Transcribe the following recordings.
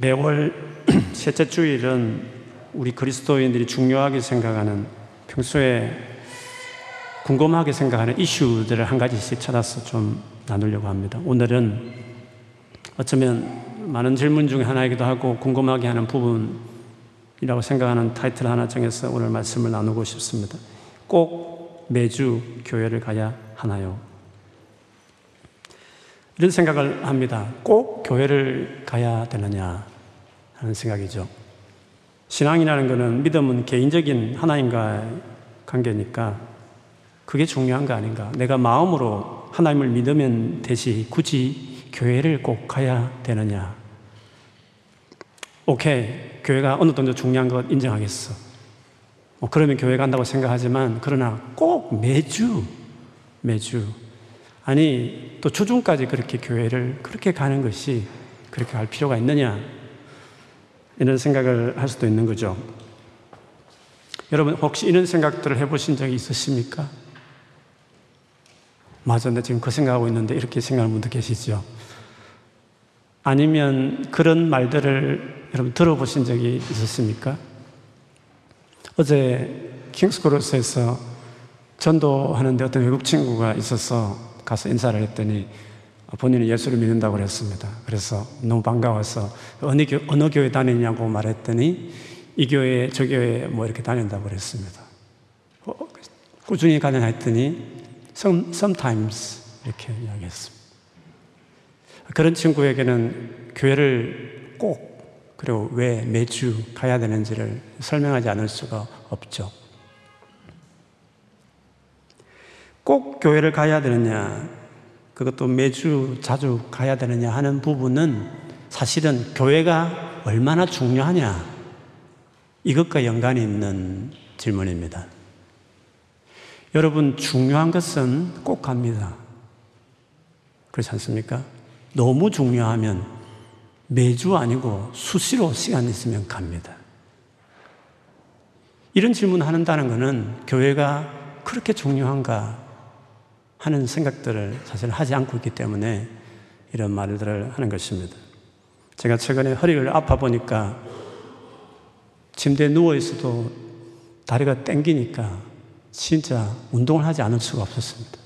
매월 셋째 주일은 우리 그리스도인들이 중요하게 생각하는 평소에 궁금하게 생각하는 이슈들을 한 가지씩 찾아서 좀 나누려고 합니다. 오늘은 어쩌면 많은 질문 중에 하나이기도 하고 궁금하게 하는 부분이라고 생각하는 타이틀 하나 정해서 오늘 말씀을 나누고 싶습니다. 꼭 매주 교회를 가야 하나요? 이런 생각을 합니다. 꼭 교회를 가야 되느냐 하는 생각이죠. 신앙이라는 것은 믿음은 개인적인 하나님과의 관계니까 그게 중요한 거 아닌가. 내가 마음으로 하나님을 믿으면 되지 굳이 교회를 꼭 가야 되느냐. 오케이. 교회가 어느 정도 중요한 것 인정하겠어. 뭐 그러면 교회 간다고 생각하지만 그러나 꼭 매주 매주 아니, 또 주중까지 그렇게 교회를 그렇게 가는 것이 그렇게 갈 필요가 있느냐? 이런 생각을 할 수도 있는 거죠. 여러분, 혹시 이런 생각들을 해보신 적이 있으십니까? 맞아, 나 지금 그 생각하고 있는데 이렇게 생각하는 분도 계시죠? 아니면 그런 말들을 여러분 들어보신 적이 있으십니까? 어제 킹스크로스에서 전도하는데 어떤 외국 친구가 있어서 가서 인사를 했더니 본인은 예수를 믿는다고 그랬습니다. 그래서 너무 반가워서 어느, 교, 어느 교회 다니냐고 말했더니 이 교회, 저 교회 뭐 이렇게 다닌다고 그랬습니다. 어, 꾸준히 가냐 했더니 sometimes 이렇게 이야기했습니다. 그런 친구에게는 교회를 꼭 그리고 왜 매주 가야 되는지를 설명하지 않을 수가 없죠. 꼭 교회를 가야 되느냐, 그것도 매주 자주 가야 되느냐 하는 부분은 사실은 교회가 얼마나 중요하냐, 이것과 연관이 있는 질문입니다. 여러분, 중요한 것은 꼭 갑니다. 그렇지 않습니까? 너무 중요하면 매주 아니고 수시로 시간 있으면 갑니다. 이런 질문 하는다는 것은 교회가 그렇게 중요한가 하는 생각들을 사실 하지 않고 있기 때문에 이런 말들을 하는 것입니다. 제가 최근에 허리를 아파 보니까 침대에 누워 있어도 다리가 땡기니까 진짜 운동을 하지 않을 수가 없었습니다.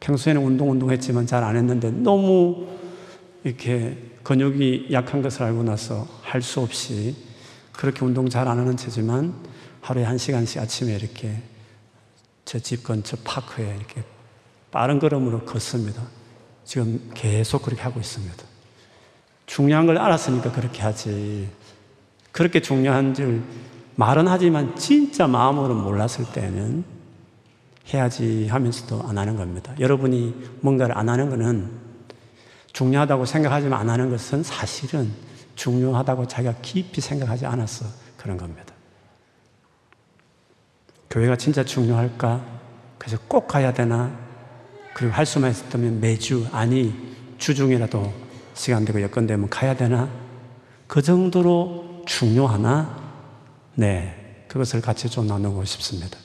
평소에는 운동, 운동했지만 잘 안 했는데 너무 이렇게 근육이 약한 것을 알고 나서 할 수 없이 그렇게 운동 잘 안 하는 체지만 하루에 한 시간씩 아침에 이렇게 저집 근처 파크에 이렇게 빠른 걸음으로 걷습니다. 지금 계속 그렇게 하고 있습니다. 중요한 걸 알았으니까 그렇게 하지. 그렇게 중요한 줄 말은 하지만 진짜 마음으로 몰랐을 때는 해야지 하면서도 안 하는 겁니다. 여러분이 뭔가를 안 하는 것은 중요하다고 생각하지만 안 하는 것은 사실은 중요하다고 자기가 깊이 생각하지 않아서 그런 겁니다. 교회가 진짜 중요할까? 그래서 꼭 가야 되나? 그리고 할 수만 있었다면 매주, 아니, 주중이라도 시간 되고 여건 되면 가야 되나? 그 정도로 중요하나? 네. 그것을 같이 좀 나누고 싶습니다.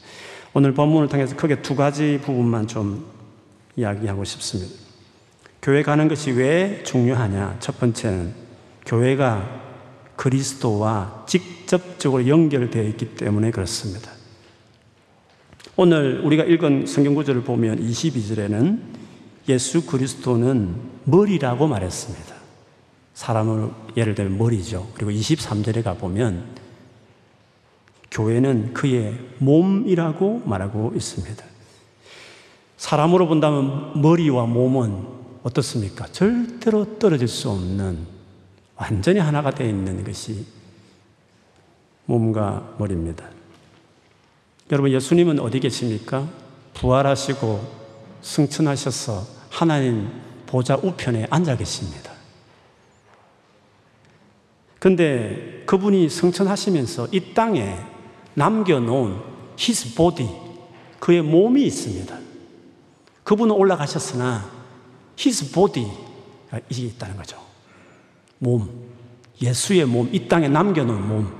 오늘 본문을 통해서 크게 두 가지 부분만 좀 이야기하고 싶습니다. 교회 가는 것이 왜 중요하냐? 첫 번째는 교회가 그리스도와 직접적으로 연결되어 있기 때문에 그렇습니다. 오늘 우리가 읽은 성경 구절을 보면 22절에는 예수 그리스도는 머리라고 말했습니다. 사람을 예를 들면 머리죠. 그리고 23절에 가보면 교회는 그의 몸이라고 말하고 있습니다. 사람으로 본다면 머리와 몸은 어떻습니까? 절대로 떨어질 수 없는 완전히 하나가 되어 있는 것이 몸과 머리입니다. 여러분, 예수님은 어디 계십니까? 부활하시고 승천하셔서 하나님 보좌 우편에 앉아 계십니다. 근데 그분이 승천하시면서 이 땅에 남겨놓은 his body, 그의 몸이 있습니다. 그분은 올라가셨으나 his body가 이게 있다는 거죠. 몸, 예수의 몸, 이 땅에 남겨놓은 몸,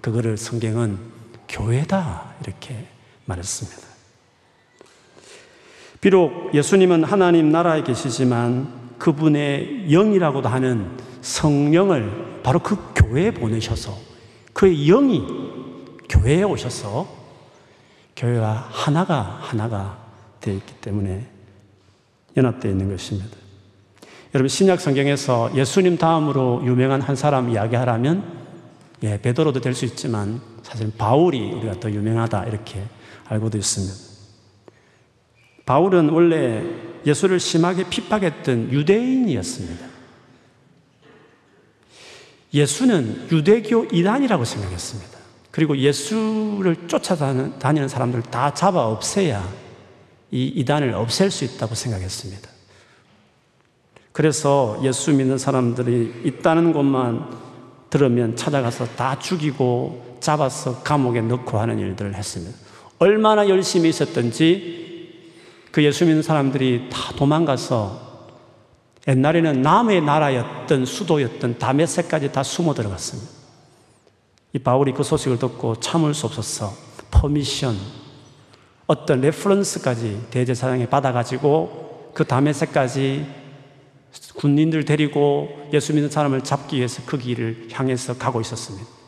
그거를 성경은 교회다 이렇게 말했습니다. 비록 예수님은 하나님 나라에 계시지만 그분의 영이라고도 하는 성령을 바로 그 교회에 보내셔서 그의 영이 교회에 오셔서 교회가 하나가 하나가 되어 있기 때문에 연합되어 있는 것입니다. 여러분 신약 성경에서 예수님 다음으로 유명한 한 사람 이야기하라면 예, 베드로도 될 수 있지만 사실 바울이 우리가 더 유명하다 이렇게 알고도 있습니다. 바울은 원래 예수를 심하게 핍박했던 유대인이었습니다. 예수는 유대교 이단이라고 생각했습니다. 그리고 예수를 쫓아다니는 사람들을 다 잡아 없애야 이 이단을 없앨 수 있다고 생각했습니다. 그래서 예수 믿는 사람들이 있다는 것만 들으면 찾아가서 다 죽이고 잡아서 감옥에 넣고 하는 일들을 했습니다. 얼마나 열심이 있었던지 그 예수 믿는 사람들이 다 도망가서 옛날에는 남의 나라였던 수도였던 다메섹까지 다 숨어 들어갔습니다. 이 바울이 그 소식을 듣고 참을 수 없었어. permission, 어떤 reference까지 대제사장에 받아가지고 그 다메섹까지 군인들 데리고 예수 믿는 사람을 잡기 위해서 그 길을 향해서 가고 있었습니다.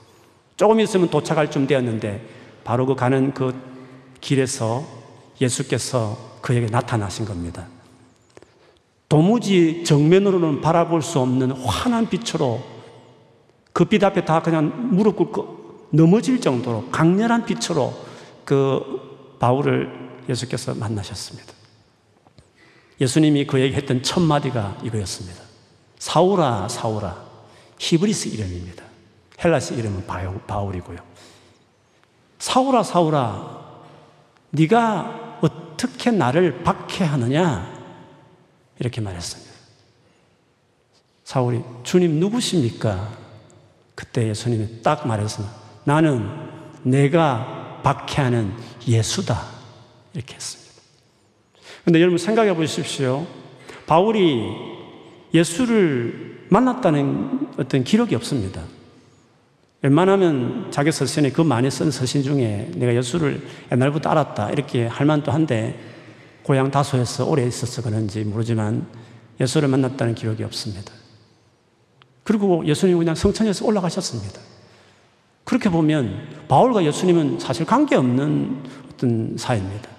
조금 있으면 도착할 쯤 되었는데 바로 그 가는 그 길에서 예수께서 그에게 나타나신 겁니다. 도무지 정면으로는 바라볼 수 없는 환한 빛으로 그 빛 앞에 다 그냥 무릎 꿇고 넘어질 정도로 강렬한 빛으로 그 바울을 예수께서 만나셨습니다. 예수님이 그에게 했던 첫 마디가 이거였습니다. 사우라, 사우라. 히브리스 이름입니다. 헬라시 이름은 바울이고요. 사우라, 사우라. 네가 어떻게 나를 박해하느냐? 이렇게 말했습니다. 사울이 주님 누구십니까? 그때 예수님이 딱 말했습니다. 나는 내가 박해하는 예수다. 이렇게 했습니다. 근데 여러분 생각해 보십시오. 바울이 예수를 만났다는 어떤 기록이 없습니다. 웬만하면 자기 서신에 그 많이 쓴 서신 중에 내가 예수를 옛날부터 알았다 이렇게 할 만도 한데 고향 다소에서 오래 있어서 그런지 모르지만 예수를 만났다는 기록이 없습니다. 그리고 예수님 그냥 성천에서 올라가셨습니다. 그렇게 보면 바울과 예수님은 사실 관계없는 어떤 사이입니다.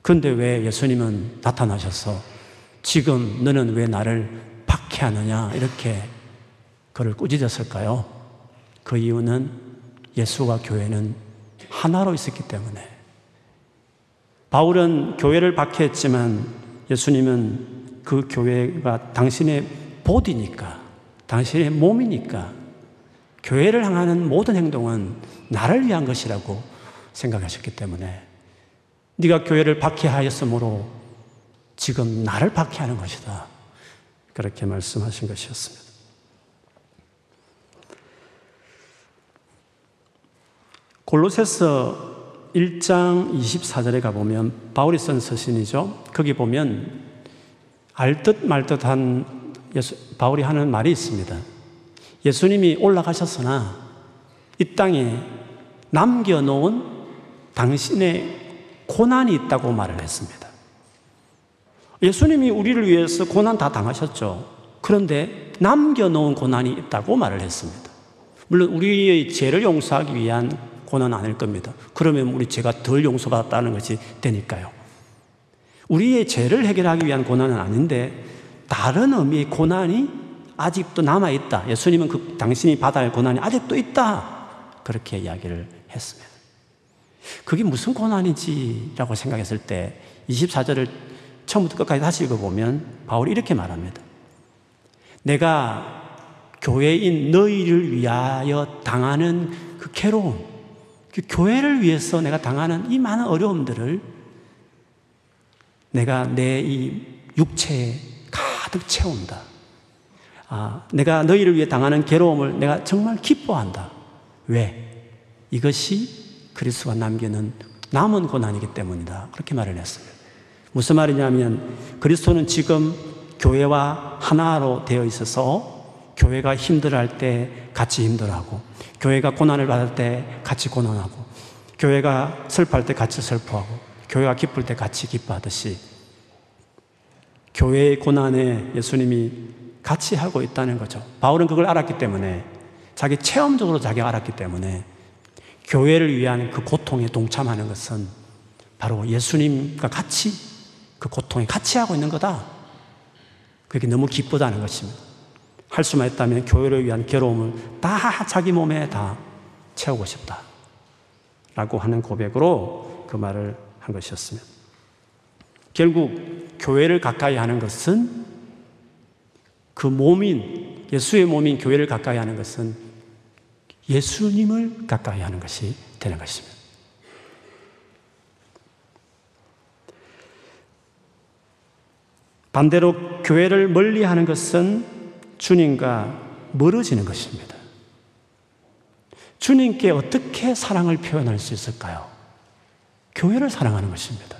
그런데 왜 예수님은 나타나셔서 지금 너는 왜 나를 박해하느냐 이렇게 그를 꾸짖었을까요? 그 이유는 예수와 교회는 하나로 있었기 때문에 바울은 교회를 박해했지만 예수님은 그 교회가 당신의 보디니까, 당신의 몸이니까, 교회를 향하는 모든 행동은 나를 위한 것이라고 생각하셨기 때문에 네가 교회를 박해하였으므로 지금 나를 박해하는 것이다. 그렇게 말씀하신 것이었습니다. 골로새서 1장 24절에 가보면 바울이 쓴 서신이죠. 거기 보면 알듯 말듯한 예수, 바울이 하는 말이 있습니다. 예수님이 올라가셨으나 이 땅에 남겨놓은 당신의 고난이 있다고 말을 했습니다. 예수님이 우리를 위해서 고난 다 당하셨죠. 그런데 남겨놓은 고난이 있다고 말을 했습니다. 물론 우리의 죄를 용서하기 위한 고난 아닐 겁니다. 그러면 우리 죄가 덜 용서받았다는 것이 되니까요. 우리의 죄를 해결하기 위한 고난은 아닌데 다른 의미의 고난이 아직도 남아 있다. 예수님은 그 당신이 받아야 할 고난이 아직도 있다. 그렇게 이야기를 했습니다. 그게 무슨 고난인지라고 생각했을 때 24절을 처음부터 끝까지 다시 읽어보면 바울이 이렇게 말합니다. 내가 교회인 너희를 위하여 당하는 그 괴로움, 그 교회를 위해서 내가 당하는 이 많은 어려움들을 내가 내 이 육체에 가득 채운다. 아, 내가 너희를 위해 당하는 괴로움을 내가 정말 기뻐한다. 왜? 이것이 그리스도가 남기는 남은 고난이기 때문이다. 그렇게 말을 했습니다. 무슨 말이냐면 그리스도는 지금 교회와 하나로 되어 있어서 교회가 힘들어할 때 같이 힘들어하고 교회가 고난을 받을 때 같이 고난하고, 교회가 슬퍼할 때 같이 슬퍼하고, 교회가 기쁠 때 같이 기뻐하듯이, 교회의 고난에 예수님이 같이 하고 있다는 거죠. 바울은 그걸 알았기 때문에 자기 체험적으로 자기가 알았기 때문에 교회를 위한 그 고통에 동참하는 것은 바로 예수님과 같이 그 고통에 같이 하고 있는 거다. 그게 너무 기쁘다는 것입니다. 할 수만 있다면 교회를 위한 괴로움을 다 자기 몸에 다 채우고 싶다. 라고 하는 고백으로 그 말을 한 것이었습니다. 결국 교회를 가까이 하는 것은 그 몸인, 예수의 몸인 교회를 가까이 하는 것은 예수님을 가까이 하는 것이 되는 것입니다. 반대로 교회를 멀리 하는 것은 주님과 멀어지는 것입니다. 주님께 어떻게 사랑을 표현할 수 있을까요? 교회를 사랑하는 것입니다.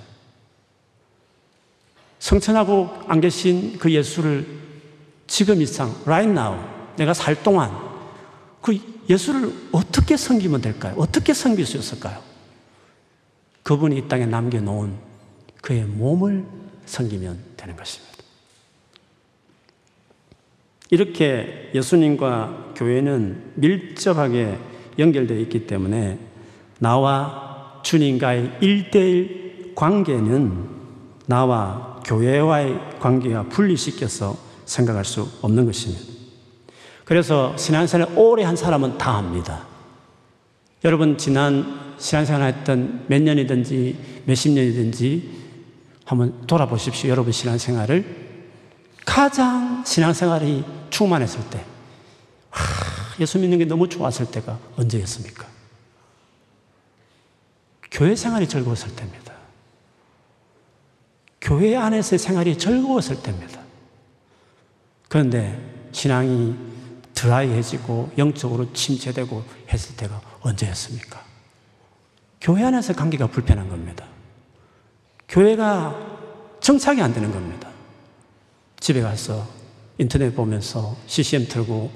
성천하고 안 계신 그 예수를 지금 이 상, right now, 내가 살 동안 그 예수를 어떻게 섬기면 될까요? 어떻게 섬길 수 있을까요? 그분이 이 땅에 남겨놓은 그의 몸을 섬기면 되는 것입니다. 이렇게 예수님과 교회는 밀접하게 연결되어 있기 때문에 나와 주님과의 일대일 관계는 나와 교회와의 관계와 분리시켜서 생각할 수 없는 것입니다. 그래서 신앙생활을 오래 한 사람은 다 압니다. 여러분 지난 신앙생활 했던 몇 년이든지 몇십 년이든지 한번 돌아보십시오. 여러분 신앙생활을 가장 신앙생활이 충만했을 때, 하, 예수 믿는 게 너무 좋았을 때가 언제였습니까? 교회 생활이 즐거웠을 때입니다. 교회 안에서의 생활이 즐거웠을 때입니다. 그런데 신앙이 드라이해지고 영적으로 침체되고 했을 때가 언제였습니까? 교회 안에서 관계가 불편한 겁니다. 교회가 정착이 안 되는 겁니다. 집에 가서 인터넷 보면서 CCM 틀고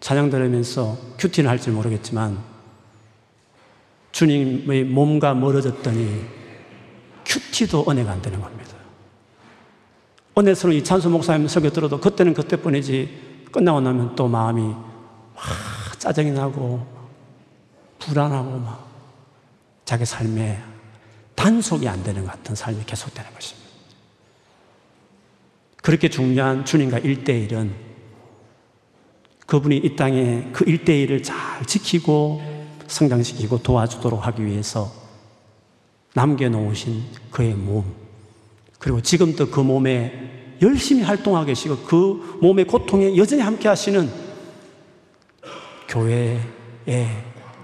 찬양 들으면서 큐티는 할줄 모르겠지만 주님의 몸과 멀어졌더니 큐티도 은혜가 안 되는 겁니다. 은혜스러운 이 찬수 목사님 설교 들어도 그때는 그때뿐이지 끝나고 나면 또 마음이 와, 짜증이 나고 불안하고 막 자기 삶에 단속이 안 되는 것 같은 삶이 계속되는 것입니다. 그렇게 중요한 주님과 1대1은 그분이 이 땅에 그 1대1을 잘 지키고 성장시키고 도와주도록 하기 위해서 남겨놓으신 그의 몸, 그리고 지금도 그 몸에 열심히 활동하고 계시고 그 몸의 고통에 여전히 함께 하시는 교회에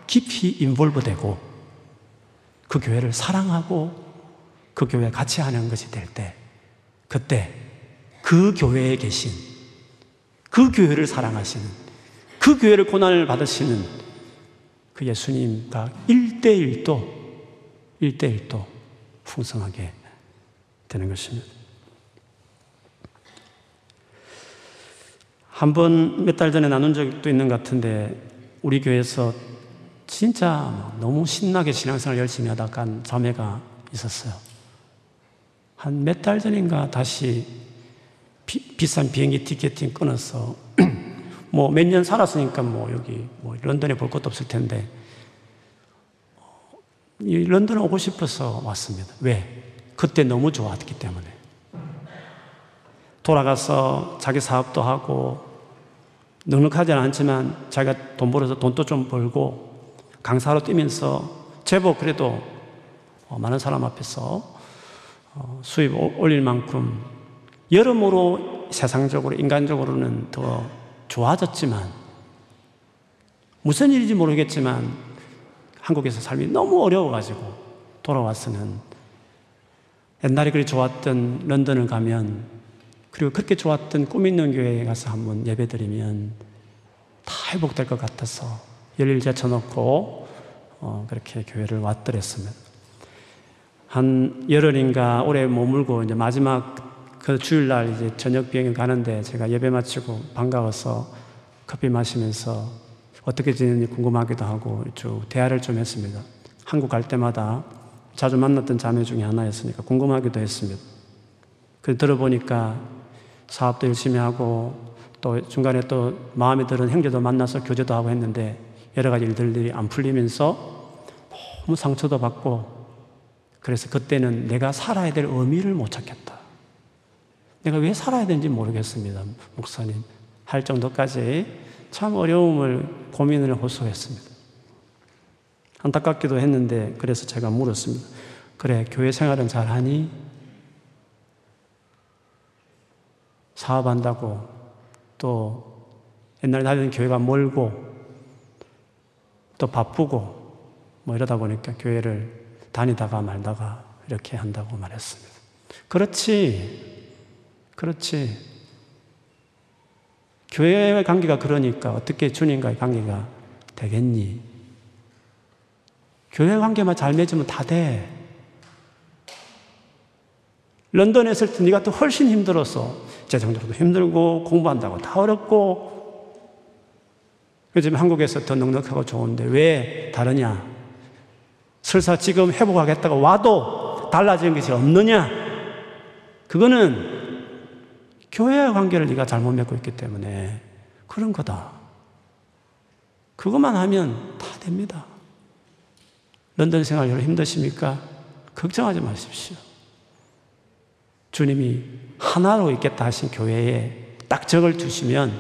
깊이 인볼브 되고 그 교회를 사랑하고 그 교회 같이 하는 것이 될 때, 그때 그 교회에 계신 그 교회를 사랑하시는 그 교회를 고난을 받으시는 그 예수님과 일대일도일대일도 풍성하게 되는 것입니다. 한 번 몇 달 전에 나눈 적도 있는 것 같은데 우리 교회에서 진짜 너무 신나게 신앙생활 열심히 하다 간 자매가 있었어요. 한 몇 달 전인가 다시 비, 싼 비행기 티켓팅 끊어서 뭐 몇 년 살았으니까 뭐 여기 뭐 런던에 볼 것도 없을 텐데 이 런던 오고 싶어서 왔습니다. 왜? 그때 너무 좋았기 때문에. 돌아가서 자기 사업도 하고 넉넉하지는 않지만 자기가 돈 벌어서 돈도 좀 벌고 강사로 뛰면서 제법 그래도 어, 많은 사람 앞에서 어, 수입 올릴 만큼 여러모로 세상적으로, 인간적으로는 더 좋아졌지만, 무슨 일인지 모르겠지만, 한국에서 삶이 너무 어려워가지고 돌아와서는 옛날에 그리 좋았던 런던을 가면, 그리고 그렇게 좋았던 꿈 있는 교회에 가서 한번 예배 드리면 다 회복될 것 같아서 열일 제쳐놓고 어, 그렇게 교회를 왔더랬습니다. 한 열흘인가 오래 머물고 이제 마지막 그 주일날 이제 저녁 비행을 가는데 제가 예배 마치고 반가워서 커피 마시면서 어떻게 지내는지 궁금하기도 하고 쭉 대화를 좀 했습니다. 한국 갈 때마다 자주 만났던 자매 중에 하나였으니까 궁금하기도 했습니다. 그 들어보니까 사업도 열심히 하고 또 중간에 또 마음에 드는 형제도 만나서 교제도 하고 했는데 여러 가지 일들이 안 풀리면서 너무 상처도 받고 그래서 그때는 내가 살아야 될 의미를 못 찾겠다. 내가 왜 살아야 되는지 모르겠습니다. 목사님. 할 정도까지 참 어려움을 고민을 호소했습니다. 안타깝기도 했는데 그래서 제가 물었습니다. 그래, 교회 생활은 잘 하니? 사업한다고 또 옛날에 다니던 교회가 멀고 또 바쁘고 뭐 이러다 보니까 교회를 다니다가 말다가 이렇게 한다고 말했습니다. 그렇지. 그렇지. 교회의 관계가 그러니까 어떻게 주님과의 관계가 되겠니? 교회 관계만 잘 맺으면 다 돼. 런던에 있을 때 네가 또 훨씬 힘들었어. 재정적으로도 힘들고 공부한다고 다 어렵고 요즘 한국에서 더 넉넉하고 좋은데 왜 다르냐? 설사 지금 회복하겠다고 와도 달라지는 것이 없느냐? 그거는 교회와 관계를 네가 잘못 맺고 있기 때문에 그런 거다. 그것만 하면 다 됩니다. 런던 생활 여러 힘드십니까? 걱정하지 마십시오. 주님이 하나로 있겠다 하신 교회에 딱 적을 주시면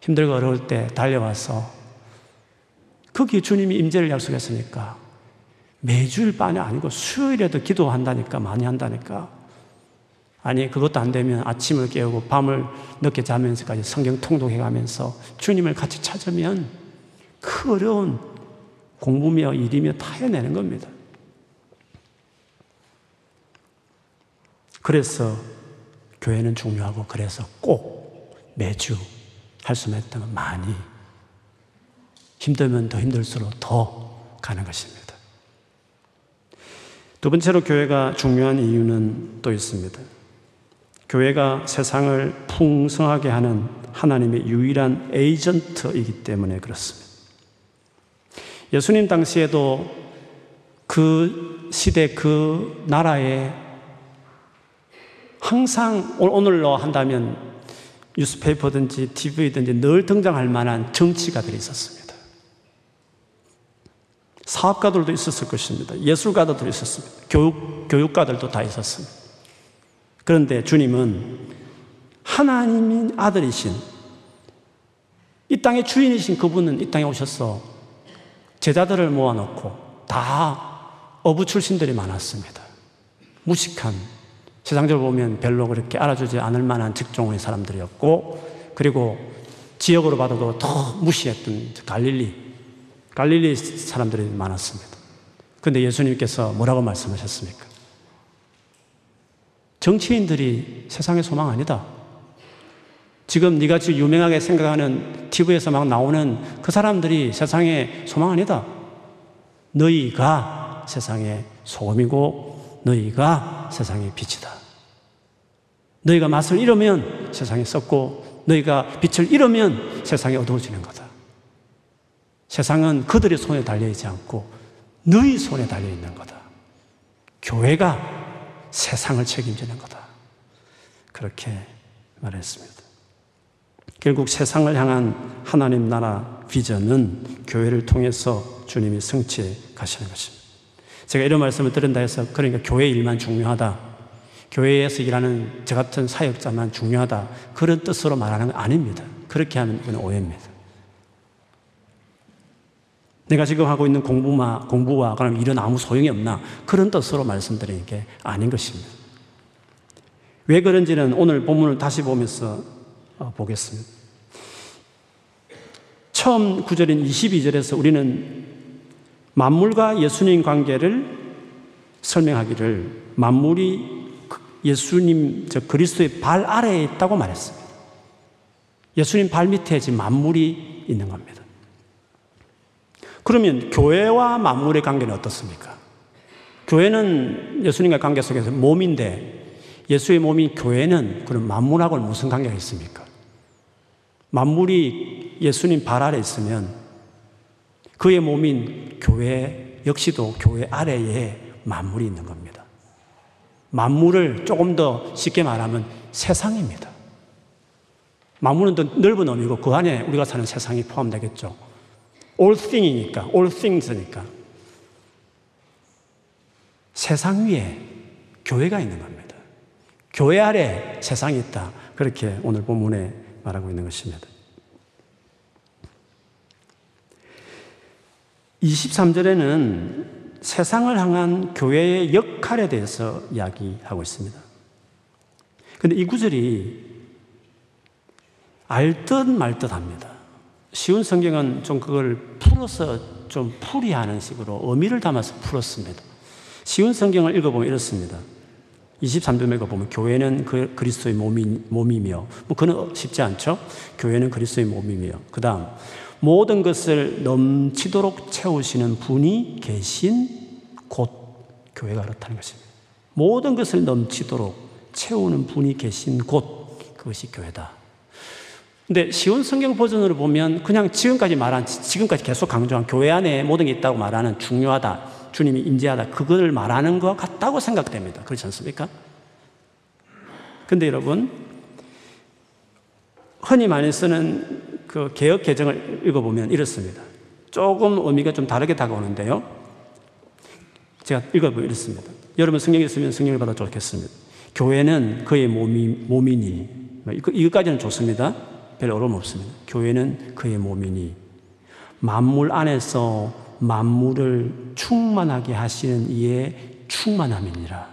힘들고 어려울 때 달려와서 거기에 주님이 임재를 약속했으니까 매주일 반이 아니고 수요일에도 기도한다니까 많이 한다니까 아니 그것도 안 되면 아침을 깨우고 밤을 늦게 자면서까지 성경 통독해 가면서 주님을 같이 찾으면 그 어려운 공부며 일이며 다 해내는 겁니다. 그래서 교회는 중요하고 그래서 꼭 매주 할 수만 있다면 많이 힘들면 더 힘들수록 더 가는 것입니다. 두 번째로 교회가 중요한 이유는 또 있습니다. 교회가 세상을 풍성하게 하는 하나님의 유일한 에이전트이기 때문에 그렇습니다. 예수님 당시에도 그 시대 그 나라에 항상 오늘로 한다면 뉴스페이퍼든지 TV든지 늘 등장할 만한 정치가들이 있었습니다. 사업가들도 있었을 것입니다. 예술가들도 있었습니다. 교육, 교육가들도 다 있었습니다. 그런데 주님은 하나님인 아들이신 이 땅의 주인이신 그분은 이 땅에 오셔서 제자들을 모아놓고 다 어부 출신들이 많았습니다. 무식한 세상적으로 보면 별로 그렇게 알아주지 않을 만한 직종의 사람들이었고, 그리고 지역으로 봐도 더 무시했던 갈릴리, 갈릴리 사람들이 많았습니다. 그런데 예수님께서 뭐라고 말씀하셨습니까? 정치인들이 세상의 소망 아니다. 지금 네가 지금 유명하게 생각하는 TV에서 막 나오는 그 사람들이 세상의 소망 아니다. 너희가 세상의 소금이고 너희가 세상의 빛이다. 너희가 맛을 잃으면 세상에 썩고 너희가 빛을 잃으면 세상이 어두워지는 거다. 세상은 그들의 손에 달려있지 않고 너희 손에 달려있는 거다. 교회가 세상을 책임지는 거다. 그렇게 말했습니다. 결국 세상을 향한 하나님 나라 비전은 교회를 통해서 주님이 성취해 가시는 것입니다. 제가 이런 말씀을 드린다 해서 그러니까 교회 일만 중요하다. 교회에서 일하는 저 같은 사역자만 중요하다. 그런 뜻으로 말하는 건 아닙니다. 그렇게 하면 그건 오해입니다. 내가 지금 하고 있는 공부마, 공부와 그럼 일은 아무 소용이 없나? 그런 뜻으로 말씀드리는 게 아닌 것입니다. 왜 그런지는 오늘 본문을 다시 보면서 어, 보겠습니다. 처음 구절인 22절에서 우리는 만물과 예수님 관계를 설명하기를 만물이 예수님, 저 그리스도의 발 아래에 있다고 말했습니다. 예수님 발 밑에 지금 만물이 있는 겁니다. 그러면 교회와 만물의 관계는 어떻습니까? 교회는 예수님과 관계 속에서 몸인데 예수의 몸인 교회는 그런 만물하고는 무슨 관계가 있습니까? 만물이 예수님 발 아래 있으면 그의 몸인 교회 역시도 교회 아래에 만물이 있는 겁니다. 만물을 조금 더 쉽게 말하면 세상입니다. 만물은 더 넓은 의미고 그 안에 우리가 사는 세상이 포함되겠죠. All thing이니까, all things니까. 세상 위에 교회가 있는 겁니다. 교회 아래 세상이 있다. 그렇게 오늘 본문에 말하고 있는 것입니다. 23절에는 세상을 향한 교회의 역할에 대해서 이야기하고 있습니다. 근데 이 구절이 알듯 말듯 합니다. 쉬운 성경은 좀 그걸 풀어서 좀 풀이하는 식으로 의미를 담아서 풀었습니다. 쉬운 성경을 읽어보면 이렇습니다. 23절 읽어보면 교회는 그 그리스도의 몸이, 몸이며 뭐 그는 쉽지 않죠? 교회는 그리스도의 몸이며 그 다음 모든 것을 넘치도록 채우시는 분이 계신 곳 교회가 그렇다는 것입니다. 모든 것을 넘치도록 채우는 분이 계신 곳 그것이 교회다. 근데 쉬운 성경 버전으로 보면 그냥 지금까지 말한 지금까지 계속 강조한 교회 안에 모든 게 있다고 말하는 중요하다. 주님이 임재하다. 그걸 말하는 것 같다고 생각됩니다. 그렇지 않습니까? 근데 여러분 흔히 많이 쓰는 그 개혁 개정을 읽어보면 이렇습니다. 조금 의미가 좀 다르게 다가오는데요. 제가 읽어보면 이렇습니다. 여러분 성경 있으면 성경을 받아 좋겠습니다. 교회는 그의 몸이, 몸이니. 뭐 이거까지는 좋습니다. 별 어려움 없습니다. 교회는 그의 몸이니. 만물 안에서 만물을 충만하게 하시는 이의 충만함이니라.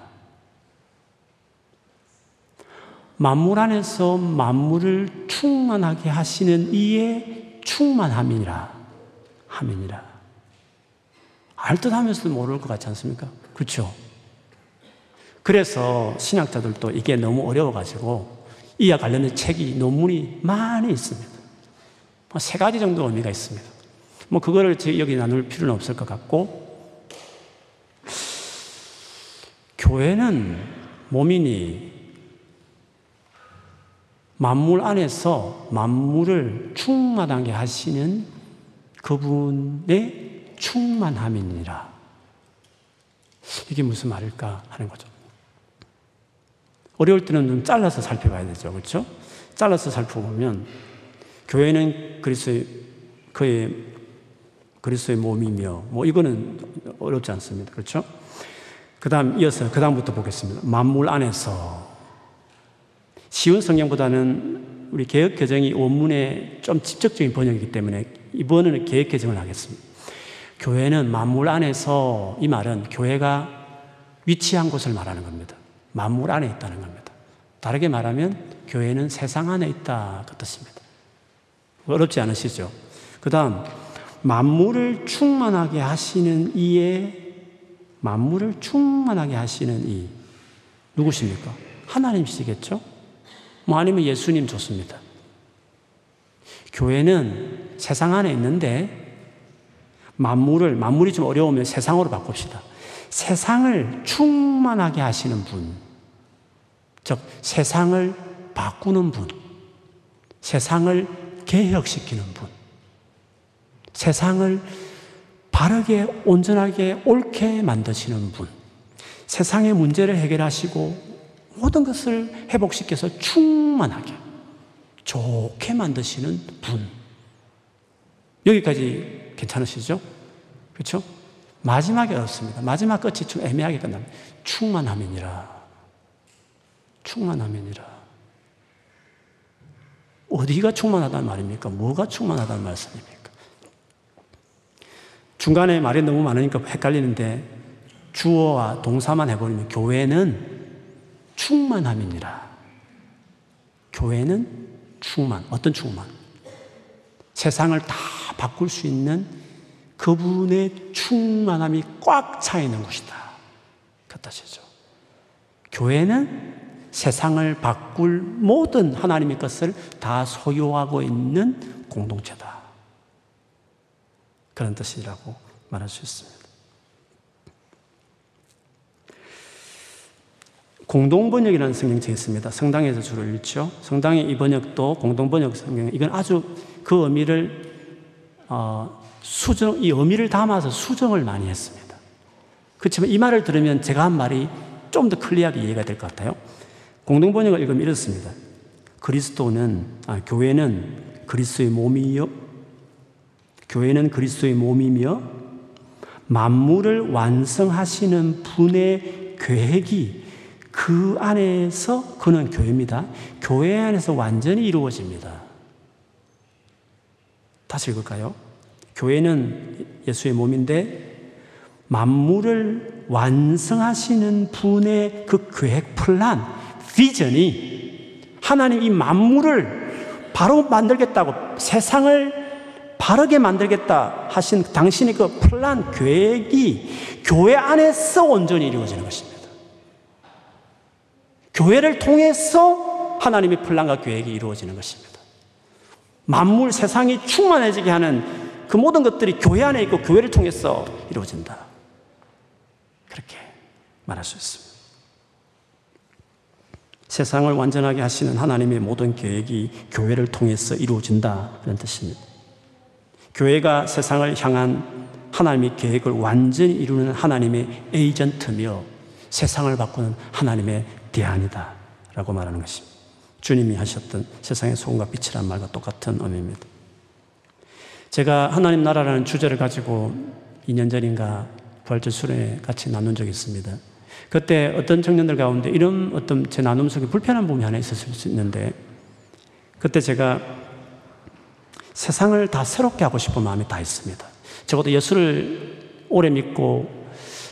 만물 안에서 만물을 충만하게 하시는 이의 충만함이니라. 함이니라. 알듯 하면서도 모를 것 같지 않습니까? 그렇죠? 그래서 신학자들도 이게 너무 어려워가지고 이와 관련된 책이, 논문이 많이 있습니다. 뭐 세 가지 정도 의미가 있습니다. 뭐 그거를 여기 나눌 필요는 없을 것 같고, 교회는 몸이니 만물 안에서 만물을 충만하게 하시는 그분의 충만함이니라. 이게 무슨 말일까 하는 거죠. 어려울 때는 좀 잘라서 살펴봐야 되죠. 그렇죠? 잘라서 살펴보면 교회는 그리스도의 그의 그리스도의 몸이며 뭐 이거는 어렵지 않습니다. 그렇죠? 그다음 이어서 그다음부터 보겠습니다. 만물 안에서 쉬운 성경보다는 우리 개혁 개정이 원문의 좀 직접적인 번역이기 때문에 이번에는 개혁 개정을 하겠습니다. 교회는 만물 안에서 이 말은 교회가 위치한 곳을 말하는 겁니다. 만물 안에 있다는 겁니다. 다르게 말하면 교회는 세상 안에 있다 그 뜻입니다. 어렵지 않으시죠? 그 다음 만물을 충만하게 하시는 이에 만물을 충만하게 하시는 이 누구십니까? 하나님이시겠죠? 뭐 아니면 예수님 좋습니다. 교회는 세상 안에 있는데 만물을 만물이 좀 어려우면 세상으로 바꿉시다. 세상을 충만하게 하시는 분, 즉 세상을 바꾸는 분, 세상을 개혁시키는 분, 세상을 바르게 온전하게 옳게 만드시는 분, 세상의 문제를 해결하시고 모든 것을 회복시켜서 충만하게 좋게 만드시는 분. 여기까지 괜찮으시죠? 그렇죠? 마지막이 어렵습니다. 마지막 끝이 좀 애매하게 끝납니다. 충만함이니라. 충만함이니라. 어디가 충만하다는 말입니까? 뭐가 충만하다는 말씀입니까? 중간에 말이 너무 많으니까 헷갈리는데 주어와 동사만 해버리면 교회는 충만함이니라. 교회는 충만. 어떤 충만? 세상을 다 바꿀 수 있는 그분의 충만함이 꽉 차 있는 곳이다. 그 뜻이죠. 교회는 세상을 바꿀 모든 하나님의 것을 다 소유하고 있는 공동체다. 그런 뜻이라고 말할 수 있습니다. 공동번역이라는 성경책이 있습니다. 성당에서 주로 읽죠. 성당의 이 번역도 공동번역 성경, 이건 아주 그 의미를, 어, 수정, 이 의미를 담아서 수정을 많이 했습니다. 그렇지만 이 말을 들으면 제가 한 말이 좀 더 클리어하게 이해가 될 것 같아요. 공동번역을 읽으면 이렇습니다. 그리스도는, 아, 교회는 그리스도의 몸이요. 교회는 그리스도의 몸이며 만물을 완성하시는 분의 계획이 그 안에서 그는 교회입니다. 교회 안에서 완전히 이루어집니다. 다시 읽을까요? 교회는 예수의 몸인데 만물을 완성하시는 분의 그 계획 플란, 비전이 하나님 이 만물을 바로 만들겠다고 세상을 바르게 만들겠다 하신 당신의 그 플란 계획이 교회 안에서 온전히 이루어지는 것입니다. 교회를 통해서 하나님의 플란과 계획이 이루어지는 것입니다. 만물 세상이 충만해지게 하는 그 모든 것들이 교회 안에 있고 교회를 통해서 이루어진다. 그렇게 말할 수 있습니다. 세상을 완전하게 하시는 하나님의 모든 계획이 교회를 통해서 이루어진다는 뜻입니다. 교회가 세상을 향한 하나님의 계획을 완전히 이루는 하나님의 에이전트며 세상을 바꾸는 하나님의 대안이다. 라고 말하는 것입니다. 주님이 하셨던 세상의 소금과 빛이란 말과 똑같은 의미입니다. 제가 하나님 나라라는 주제를 가지고 2년 전인가 부활절 수련회 같이 나눈 적이 있습니다. 그때 어떤 청년들 가운데 이런 어떤 제 나눔 속에 불편한 부분이 하나 있었을 수 있는데 그때 제가 세상을 다 새롭게 하고 싶은 마음이 다 있습니다. 적어도 예수를 오래 믿고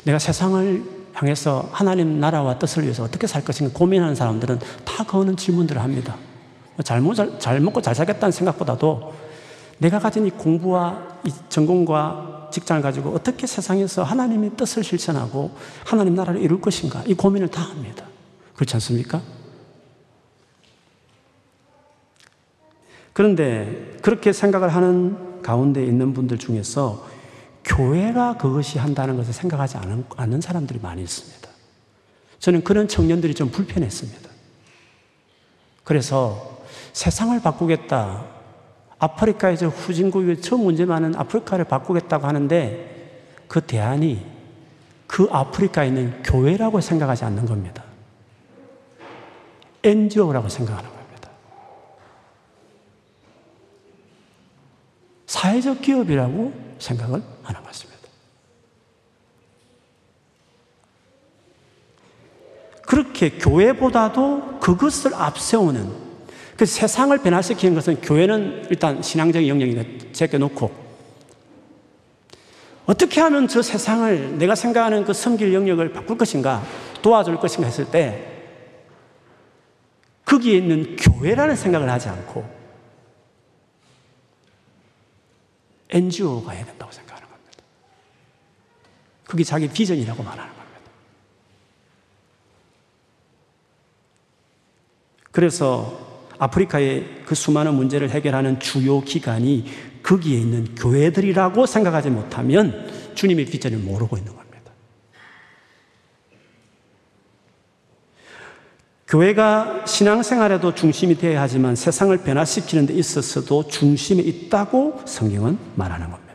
내가 세상을 향해서 하나님 나라와 뜻을 위해서 어떻게 살 것인가 고민하는 사람들은 다 그거는 질문들을 합니다. 잘, 잘, 잘 먹고 잘 살겠다는 생각보다도 내가 가진 이 공부와 이 전공과 직장을 가지고 어떻게 세상에서 하나님의 뜻을 실천하고 하나님 나라를 이룰 것인가 이 고민을 다 합니다. 그렇지 않습니까? 그런데 그렇게 생각을 하는 가운데 있는 분들 중에서 교회가 그것이 한다는 것을 생각하지 않은, 않는 사람들이 많이 있습니다. 저는 그런 청년들이 좀 불편했습니다. 그래서 세상을 바꾸겠다. 아프리카에서 후진국이 저 문제 많은 아프리카를 바꾸겠다고 하는데 그 대안이 그 아프리카에 있는 교회라고 생각하지 않는 겁니다. NGO라고 생각하는 거예요. 사회적 기업이라고 생각을 하는 것입니다. 그렇게 교회보다도 그것을 앞세우는 그 세상을 변화시키는 것은 교회는 일단 신앙적인 영역이 제껴놓고 어떻게 하면 저 세상을 내가 생각하는 그 섬길 영역을 바꿀 것인가 도와줄 것인가 했을 때 거기에 있는 교회라는 생각을 하지 않고 NGO가 해야 된다고 생각하는 겁니다. 그게 자기 비전이라고 말하는 겁니다. 그래서 아프리카의 그 수많은 문제를 해결하는 주요 기관이 거기에 있는 교회들이라고 생각하지 못하면 주님의 비전을 모르고 있는 겁니다. 교회가 신앙생활에도 중심이 되어야 하지만 세상을 변화시키는 데 있어서도 중심에 있다고 성경은 말하는 겁니다.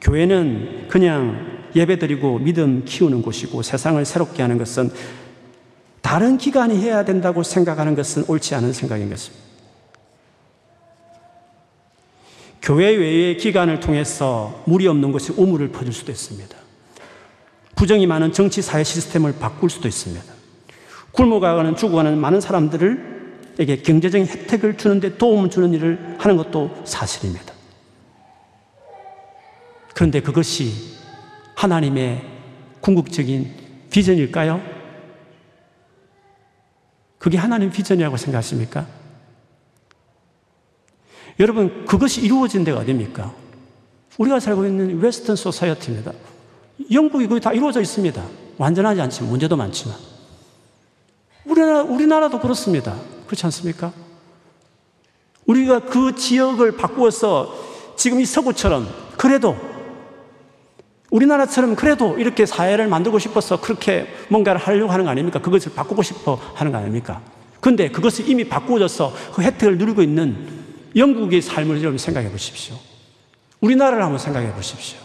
교회는 그냥 예배드리고 믿음 키우는 곳이고 세상을 새롭게 하는 것은 다른 기관이 해야 된다고 생각하는 것은 옳지 않은 생각인 것입니다. 교회 외의 기관을 통해서 물이 없는 것이 우물을 퍼줄 수도 있습니다. 부정이 많은 정치 사회 시스템을 바꿀 수도 있습니다. 굶어가는 죽어가는 많은 사람들에게 경제적인 혜택을 주는데 도움을 주는 일을 하는 것도 사실입니다. 그런데 그것이 하나님의 궁극적인 비전일까요? 그게 하나님 비전이라고 생각하십니까? 여러분, 그것이 이루어진 데가 어디입니까? 우리가 살고 있는 웨스턴 소사이어티입니다. 영국이 거의 다 이루어져 있습니다. 완전하지 않지만, 문제도 많지만. 우리나라, 우리나라도 그렇습니다. 그렇지 않습니까? 우리가 그 지역을 바꾸어서 지금 이 서구처럼 그래도 우리나라처럼 그래도 이렇게 사회를 만들고 싶어서 그렇게 뭔가를 하려고 하는 거 아닙니까? 그것을 바꾸고 싶어 하는 거 아닙니까? 근데 그것이 이미 바꾸어져서 그 혜택을 누리고 있는 영국의 삶을 여러분 생각해 보십시오. 우리나라를 한번 생각해 보십시오.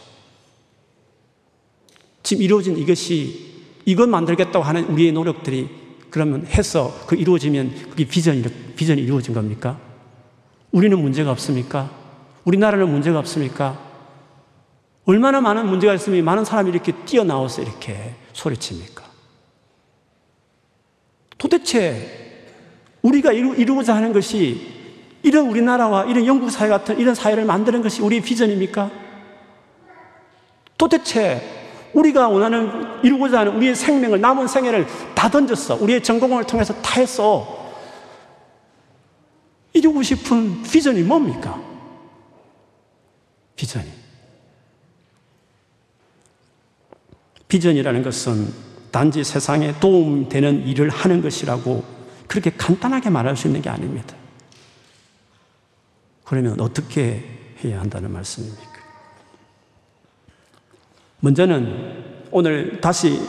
지금 이루어진 이것이 이것 만들겠다고 하는 우리의 노력들이 그러면 해서 그 이루어지면 그게 비전이, 비전이 이루어진 겁니까? 우리는 문제가 없습니까? 우리나라는 문제가 없습니까? 얼마나 많은 문제가 있으면 많은 사람이 이렇게 뛰어나와서 이렇게 소리칩니까? 도대체 우리가 이루, 고자 하는 것이 이런 우리나라와 이런 영국 사회 같은 이런 사회를 만드는 것이 우리의 비전입니까? 도대체 우리가 원하는 이루고자 하는 우리의 생명을 남은 생애를 다 던졌어. 우리의 전공을 통해서 다 했어. 이루고 싶은 비전이 뭡니까? 비전이. 비전이라는 것은 단지 세상에 도움되는 일을 하는 것이라고 그렇게 간단하게 말할 수 있는 게 아닙니다. 그러면 어떻게 해야 한다는 말씀입니까? 먼저는 오늘 다시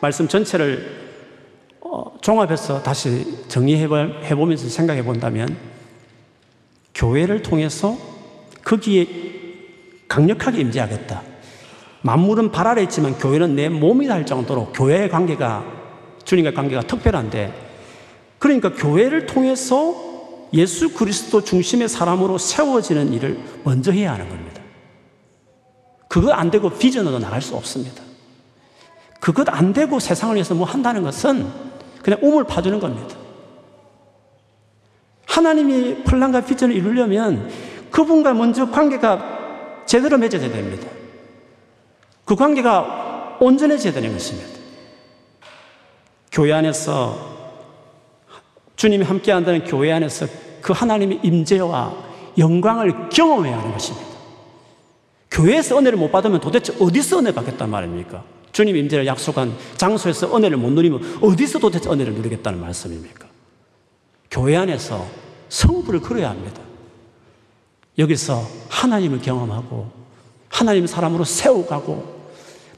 말씀 전체를 어, 종합해서 다시 정리해보면서 생각해 본다면 교회를 통해서 거기에 강력하게 임재하겠다. 만물은 발 아래 있지만 교회는 내 몸이 될 정도로 교회의 관계가 주님과의 관계가 특별한데 그러니까 교회를 통해서 예수 그리스도 중심의 사람으로 세워지는 일을 먼저 해야 하는 겁니다. 그거 안 되고 비전으로 나갈 수 없습니다. 그것 안 되고 세상을 위해서 뭐 한다는 것은 그냥 우물 파주는 겁니다. 하나님이 플란과 비전을 이루려면 그분과 먼저 관계가 제대로 맺어져야 됩니다. 그 관계가 온전해져야 되는 것입니다. 교회 안에서 주님이 함께 한다는 교회 안에서 그 하나님의 임재와 영광을 경험해야 하는 것입니다. 교회에서 은혜를 못 받으면 도대체 어디서 은혜 받겠단 말입니까? 주님 임재를 약속한 장소에서 은혜를 못 누리면 어디서 도대체 은혜를 누리겠다는 말씀입니까? 교회 안에서 성부를 걸어야 합니다. 여기서 하나님을 경험하고 하나님 사람으로 세워가고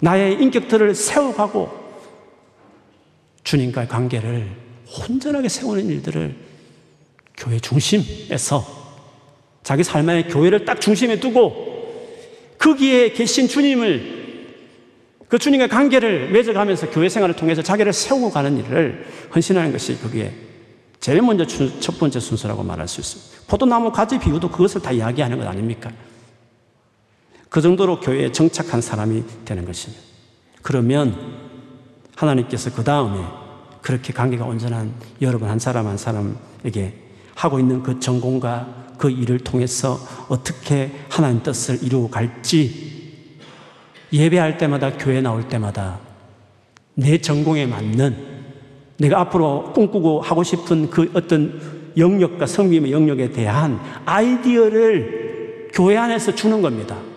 나의 인격들을 세워가고 주님과의 관계를 온전하게 세우는 일들을 교회 중심에서 자기 삶의 교회를 딱 중심에 두고 거기에 계신 주님을 그 주님과 관계를 맺어가면서 교회 생활을 통해서 자기를 세우고 가는 일을 헌신하는 것이 거기에 제일 먼저 첫 번째 순서라고 말할 수 있습니다. 포도나무 가지 비유도 그것을 다 이야기하는 것 아닙니까? 그 정도로 교회에 정착한 사람이 되는 것입니다. 그러면 하나님께서 그 다음에 그렇게 관계가 온전한 여러분 한 사람 한 사람에게 하고 있는 그 전공과 그 일을 통해서 어떻게 하나님 뜻을 이루어 갈지 예배할 때마다 교회 나올 때마다 내 전공에 맞는 내가 앞으로 꿈꾸고 하고 싶은 그 어떤 영역과 성님의 영역에 대한 아이디어를 교회 안에서 주는 겁니다.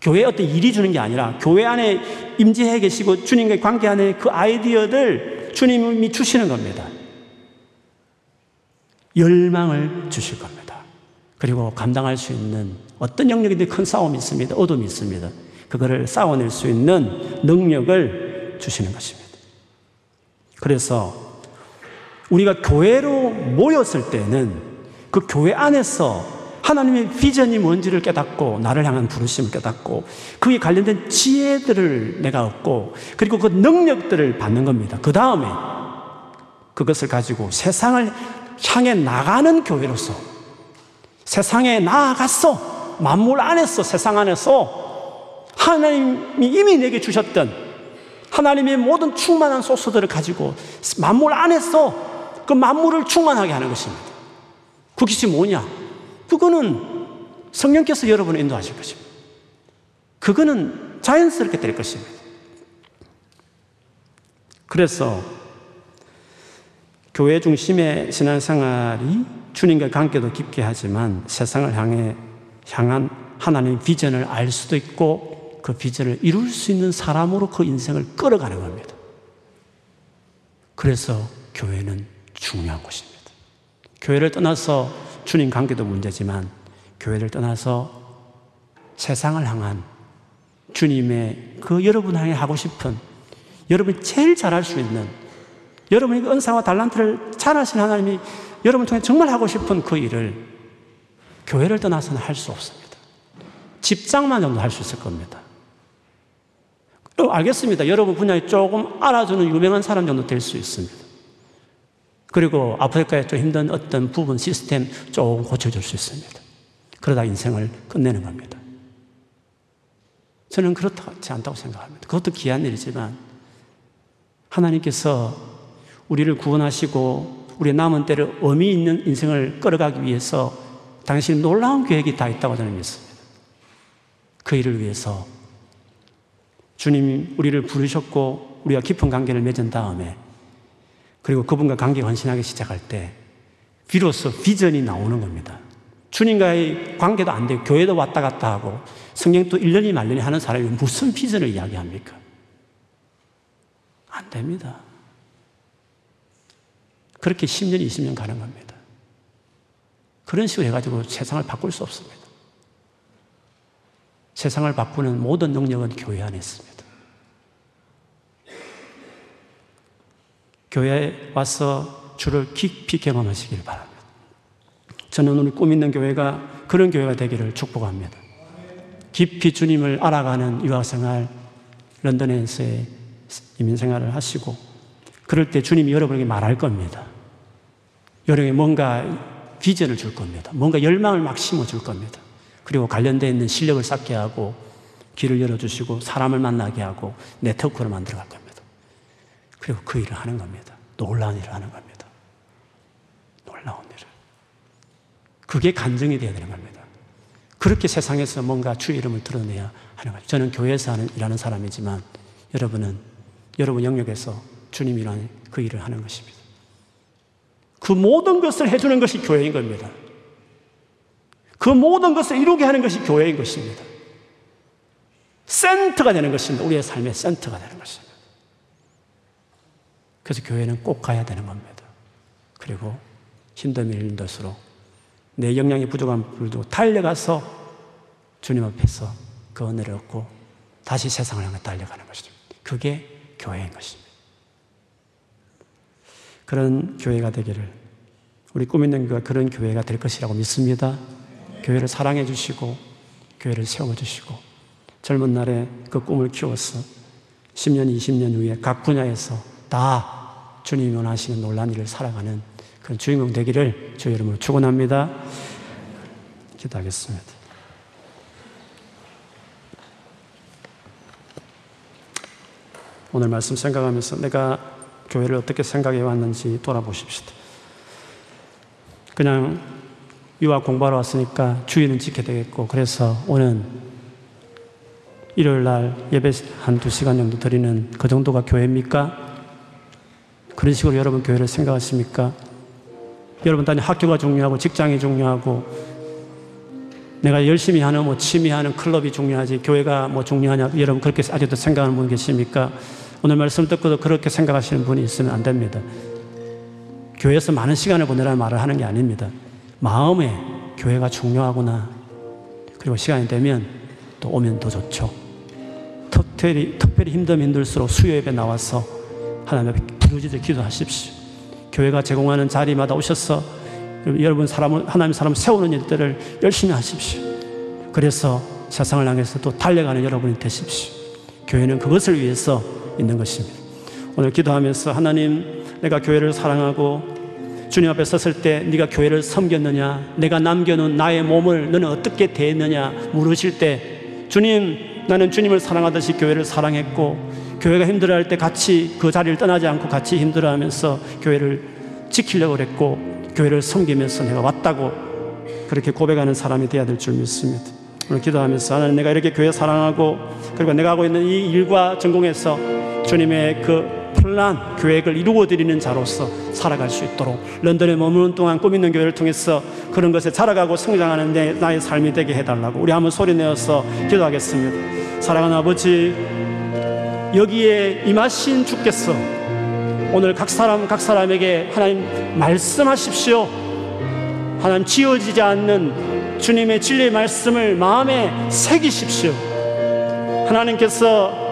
교회 어떤 일이 주는 게 아니라 교회 안에 임재해 계시고 주님과의 관계 안에 그 아이디어를 주님이 주시는 겁니다. 열망을 주실 겁니다. 그리고 감당할 수 있는 어떤 영역이든 큰 싸움이 있습니다. 어둠이 있습니다. 그거를 싸워낼 수 있는 능력을 주시는 것입니다. 그래서 우리가 교회로 모였을 때는 그 교회 안에서 하나님의 비전이 뭔지를 깨닫고 나를 향한 부르심을 깨닫고 그에 관련된 지혜들을 내가 얻고 그리고 그 능력들을 받는 겁니다. 그 다음에 그것을 가지고 세상을 향해 나가는 교회로서 세상에 나아갔어. 만물 안에서, 세상 안에서 하나님이 이미 내게 주셨던 하나님의 모든 충만한 소스들을 가지고 만물 안에서 그 만물을 충만하게 하는 것입니다. 그것이 뭐냐? 그거는 성령께서 여러분을 인도하실 것입니다. 그거는 자연스럽게 될 것입니다. 그래서 교회 중심의 신앙생활이 주님과 관계도 깊게 하지만 세상을 향해 향한 하나님의 비전을 알 수도 있고 그 비전을 이룰 수 있는 사람으로 그 인생을 끌어가는 겁니다. 그래서 교회는 중요한 곳입니다. 교회를 떠나서 주님 관계도 문제지만 교회를 떠나서 세상을 향한 주님의 그 여러분 향해 하고 싶은 여러분이 제일 잘할 수 있는 여러분이 그 은사와 달란트를 잘하신 하나님이 여러분 통해 정말 하고 싶은 그 일을 교회를 떠나서는 할 수 없습니다. 집장만 정도 할 수 있을 겁니다. 어, 알겠습니다. 여러분 분야에 조금 알아주는 유명한 사람 정도 될 수 있습니다. 그리고 아프리카에 좀 힘든 어떤 부분 시스템 조금 고쳐줄 수 있습니다. 그러다 인생을 끝내는 겁니다. 저는 그렇지 않다고 생각합니다. 그것도 귀한 일이지만 하나님께서 우리를 구원하시고 우리의 남은 때를 의미 있는 인생을 끌어가기 위해서 당신 놀라운 계획이 다 있다고 저는 믿습니다. 그 일을 위해서 주님이 우리를 부르셨고 우리가 깊은 관계를 맺은 다음에 그리고 그분과 관계 헌신하기 시작할 때 비로소 비전이 나오는 겁니다. 주님과의 관계도 안 되고 교회도 왔다 갔다 하고 성경도 1년이 말년이 하는 사람이 무슨 비전을 이야기합니까? 안 됩니다. 그렇게 10년, 20년 가는 겁니다. 그런 식으로 해가지고 세상을 바꿀 수 없습니다. 세상을 바꾸는 모든 능력은 교회 안에 있습니다. 교회에 와서 주를 깊이 경험하시길 바랍니다. 저는 오늘 꿈 있는 교회가 그런 교회가 되기를 축복합니다. 깊이 주님을 알아가는 유학생활, 런던에서의 이민생활을 하시고, 그럴 때 주님이 여러분에게 말할 겁니다. 여러분에게 뭔가 비전을 줄 겁니다. 뭔가 열망을 막 심어줄 겁니다. 그리고 관련되어 있는 실력을 쌓게 하고, 길을 열어주시고, 사람을 만나게 하고, 네트워크를 만들어 갈 겁니다. 그리고 그 일을 하는 겁니다. 놀라운 일을 하는 겁니다. 놀라운 일을. 그게 간증이 되어야 되는 겁니다. 그렇게 세상에서 뭔가 주의 이름을 드러내야 하는 거죠. 저는 교회에서 하는, 일하는 사람이지만 여러분은 여러분 영역에서 주님이 일하는 그 일을 하는 것입니다. 그 모든 것을 해주는 것이 교회인 겁니다. 그 모든 것을 이루게 하는 것이 교회인 것입니다. 센터가 되는 것입니다. 우리의 삶의 센터가 되는 것입니다. 그래서 교회는 꼭 가야 되는 겁니다. 그리고 힘든 일들수록 내 역량이 부족한 불도 달려가서 주님 앞에서 그 은혜를 얻고 다시 세상을 향해 달려가는 것이죠. 그게 교회인 것입니다. 그런 교회가 되기를 우리 꿈 있는 교회가 그런 교회가 될 것이라고 믿습니다. 교회를 사랑해 주시고 교회를 세워 주시고 젊은 날에 그 꿈을 키워서 10년, 20년 후에 각 분야에서 다 주님이 원하시는 놀란 일을 살아가는 그런 주인공 되기를 주 이름으로 축원합니다. 기도하겠습니다. 오늘 말씀 생각하면서 내가 교회를 어떻게 생각해 왔는지 돌아보십시다. 그냥 유학 공부하러 왔으니까 주의는 지켜야 되겠고 그래서 오늘 일요일 날 예배 한 두 시간 정도 드리는 그 정도가 교회입니까? 그런 식으로 여러분 교회를 생각하십니까? 여러분 단위 학교가 중요하고 직장이 중요하고 내가 열심히 하는 뭐 취미하는 클럽이 중요하지 교회가 뭐 중요하냐 여러분 그렇게 아직도 생각하는 분 계십니까? 오늘 말씀 듣고도 그렇게 생각하시는 분이 있으면 안 됩니다. 교회에서 많은 시간을 보내라는 말을 하는 게 아닙니다. 마음에 교회가 중요하구나. 그리고 시간이 되면 또 오면 더 좋죠. 특별히, 특별히 힘들면 힘들수록 수요 예배 나와서 하나님 앞 에 부르짖어 기도하십시오. 교회가 제공하는 자리마다 오셔서 여러분 사람을 하나님 사람 세우는 일들을 열심히 하십시오. 그래서 세상을 향해서 또 달려가는 여러분이 되십시오. 교회는 그것을 위해서 있는 것입니다. 오늘 기도하면서 하나님 내가 교회를 사랑하고 주님 앞에 섰을 때 네가 교회를 섬겼느냐 내가 남겨놓은 나의 몸을 너는 어떻게 대했느냐 물으실 때 주님 나는 주님을 사랑하듯이 교회를 사랑했고 교회가 힘들어할 때 같이 그 자리를 떠나지 않고 같이 힘들어하면서 교회를 지키려고 그랬고 교회를 섬기면서 내가 왔다고 그렇게 고백하는 사람이 되어야 될 줄 믿습니다. 오늘 기도하면서 하나님 내가 이렇게 교회 사랑하고 그리고 내가 하고 있는 이 일과 전공에서 주님의 그 플란 계획을 이루어 드리는 자로서 살아갈 수 있도록 런던에 머무는 동안 꿈 있는 교회를 통해서 그런 것에 자라가고 성장하는 데 나의 삶이 되게 해달라고 우리 한번 소리 내어서 기도하겠습니다. 사랑하는 아버지 여기에 임하신 주께서 오늘 각 사람 각 사람에게 하나님 말씀하십시오. 하나님 지어지지 않는 주님의 진리의 말씀을 마음에 새기십시오. 하나님께서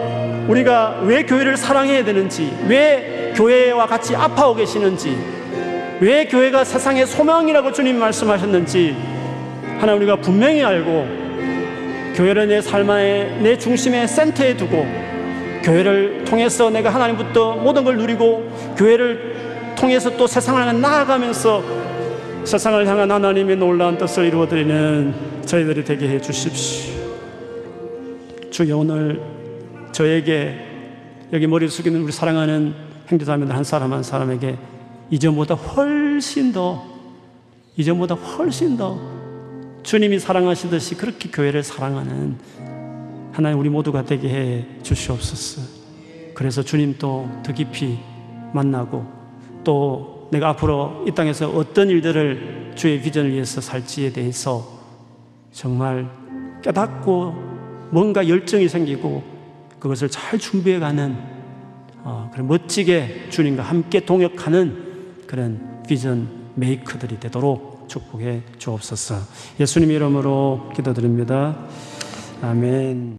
우리가 왜 교회를 사랑해야 되는지, 왜 교회와 같이 아파하고 계시는지, 왜 교회가 세상의 소망이라고 주님 말씀하셨는지, 하나님 우리가 분명히 알고, 교회를 내 삶의 내 중심의 센터에 두고, 교회를 통해서 내가 하나님부터 모든 걸 누리고 교회를 통해서 또 세상을 나아가면서 세상을 향한 하나님의 놀라운 뜻을 이루어드리는 저희들이 되게 해 주십시오. 주여 오늘 저에게 여기 머리 숙이는 우리 사랑하는 형제자매들 한 사람 한 사람에게 이전보다 훨씬 더 이전보다 훨씬 더 주님이 사랑하시듯이 그렇게 교회를 사랑하는 하나님 우리 모두가 되게 해 주시옵소서. 그래서 주님 또 더 깊이 만나고 또 내가 앞으로 이 땅에서 어떤 일들을 주의 비전을 위해서 살지에 대해서 정말 깨닫고 뭔가 열정이 생기고 그것을 잘 준비해가는 어, 그런 멋지게 주님과 함께 동역하는 그런 비전 메이커들이 되도록 축복해 주옵소서. 예수님 이름으로 기도드립니다. 아멘.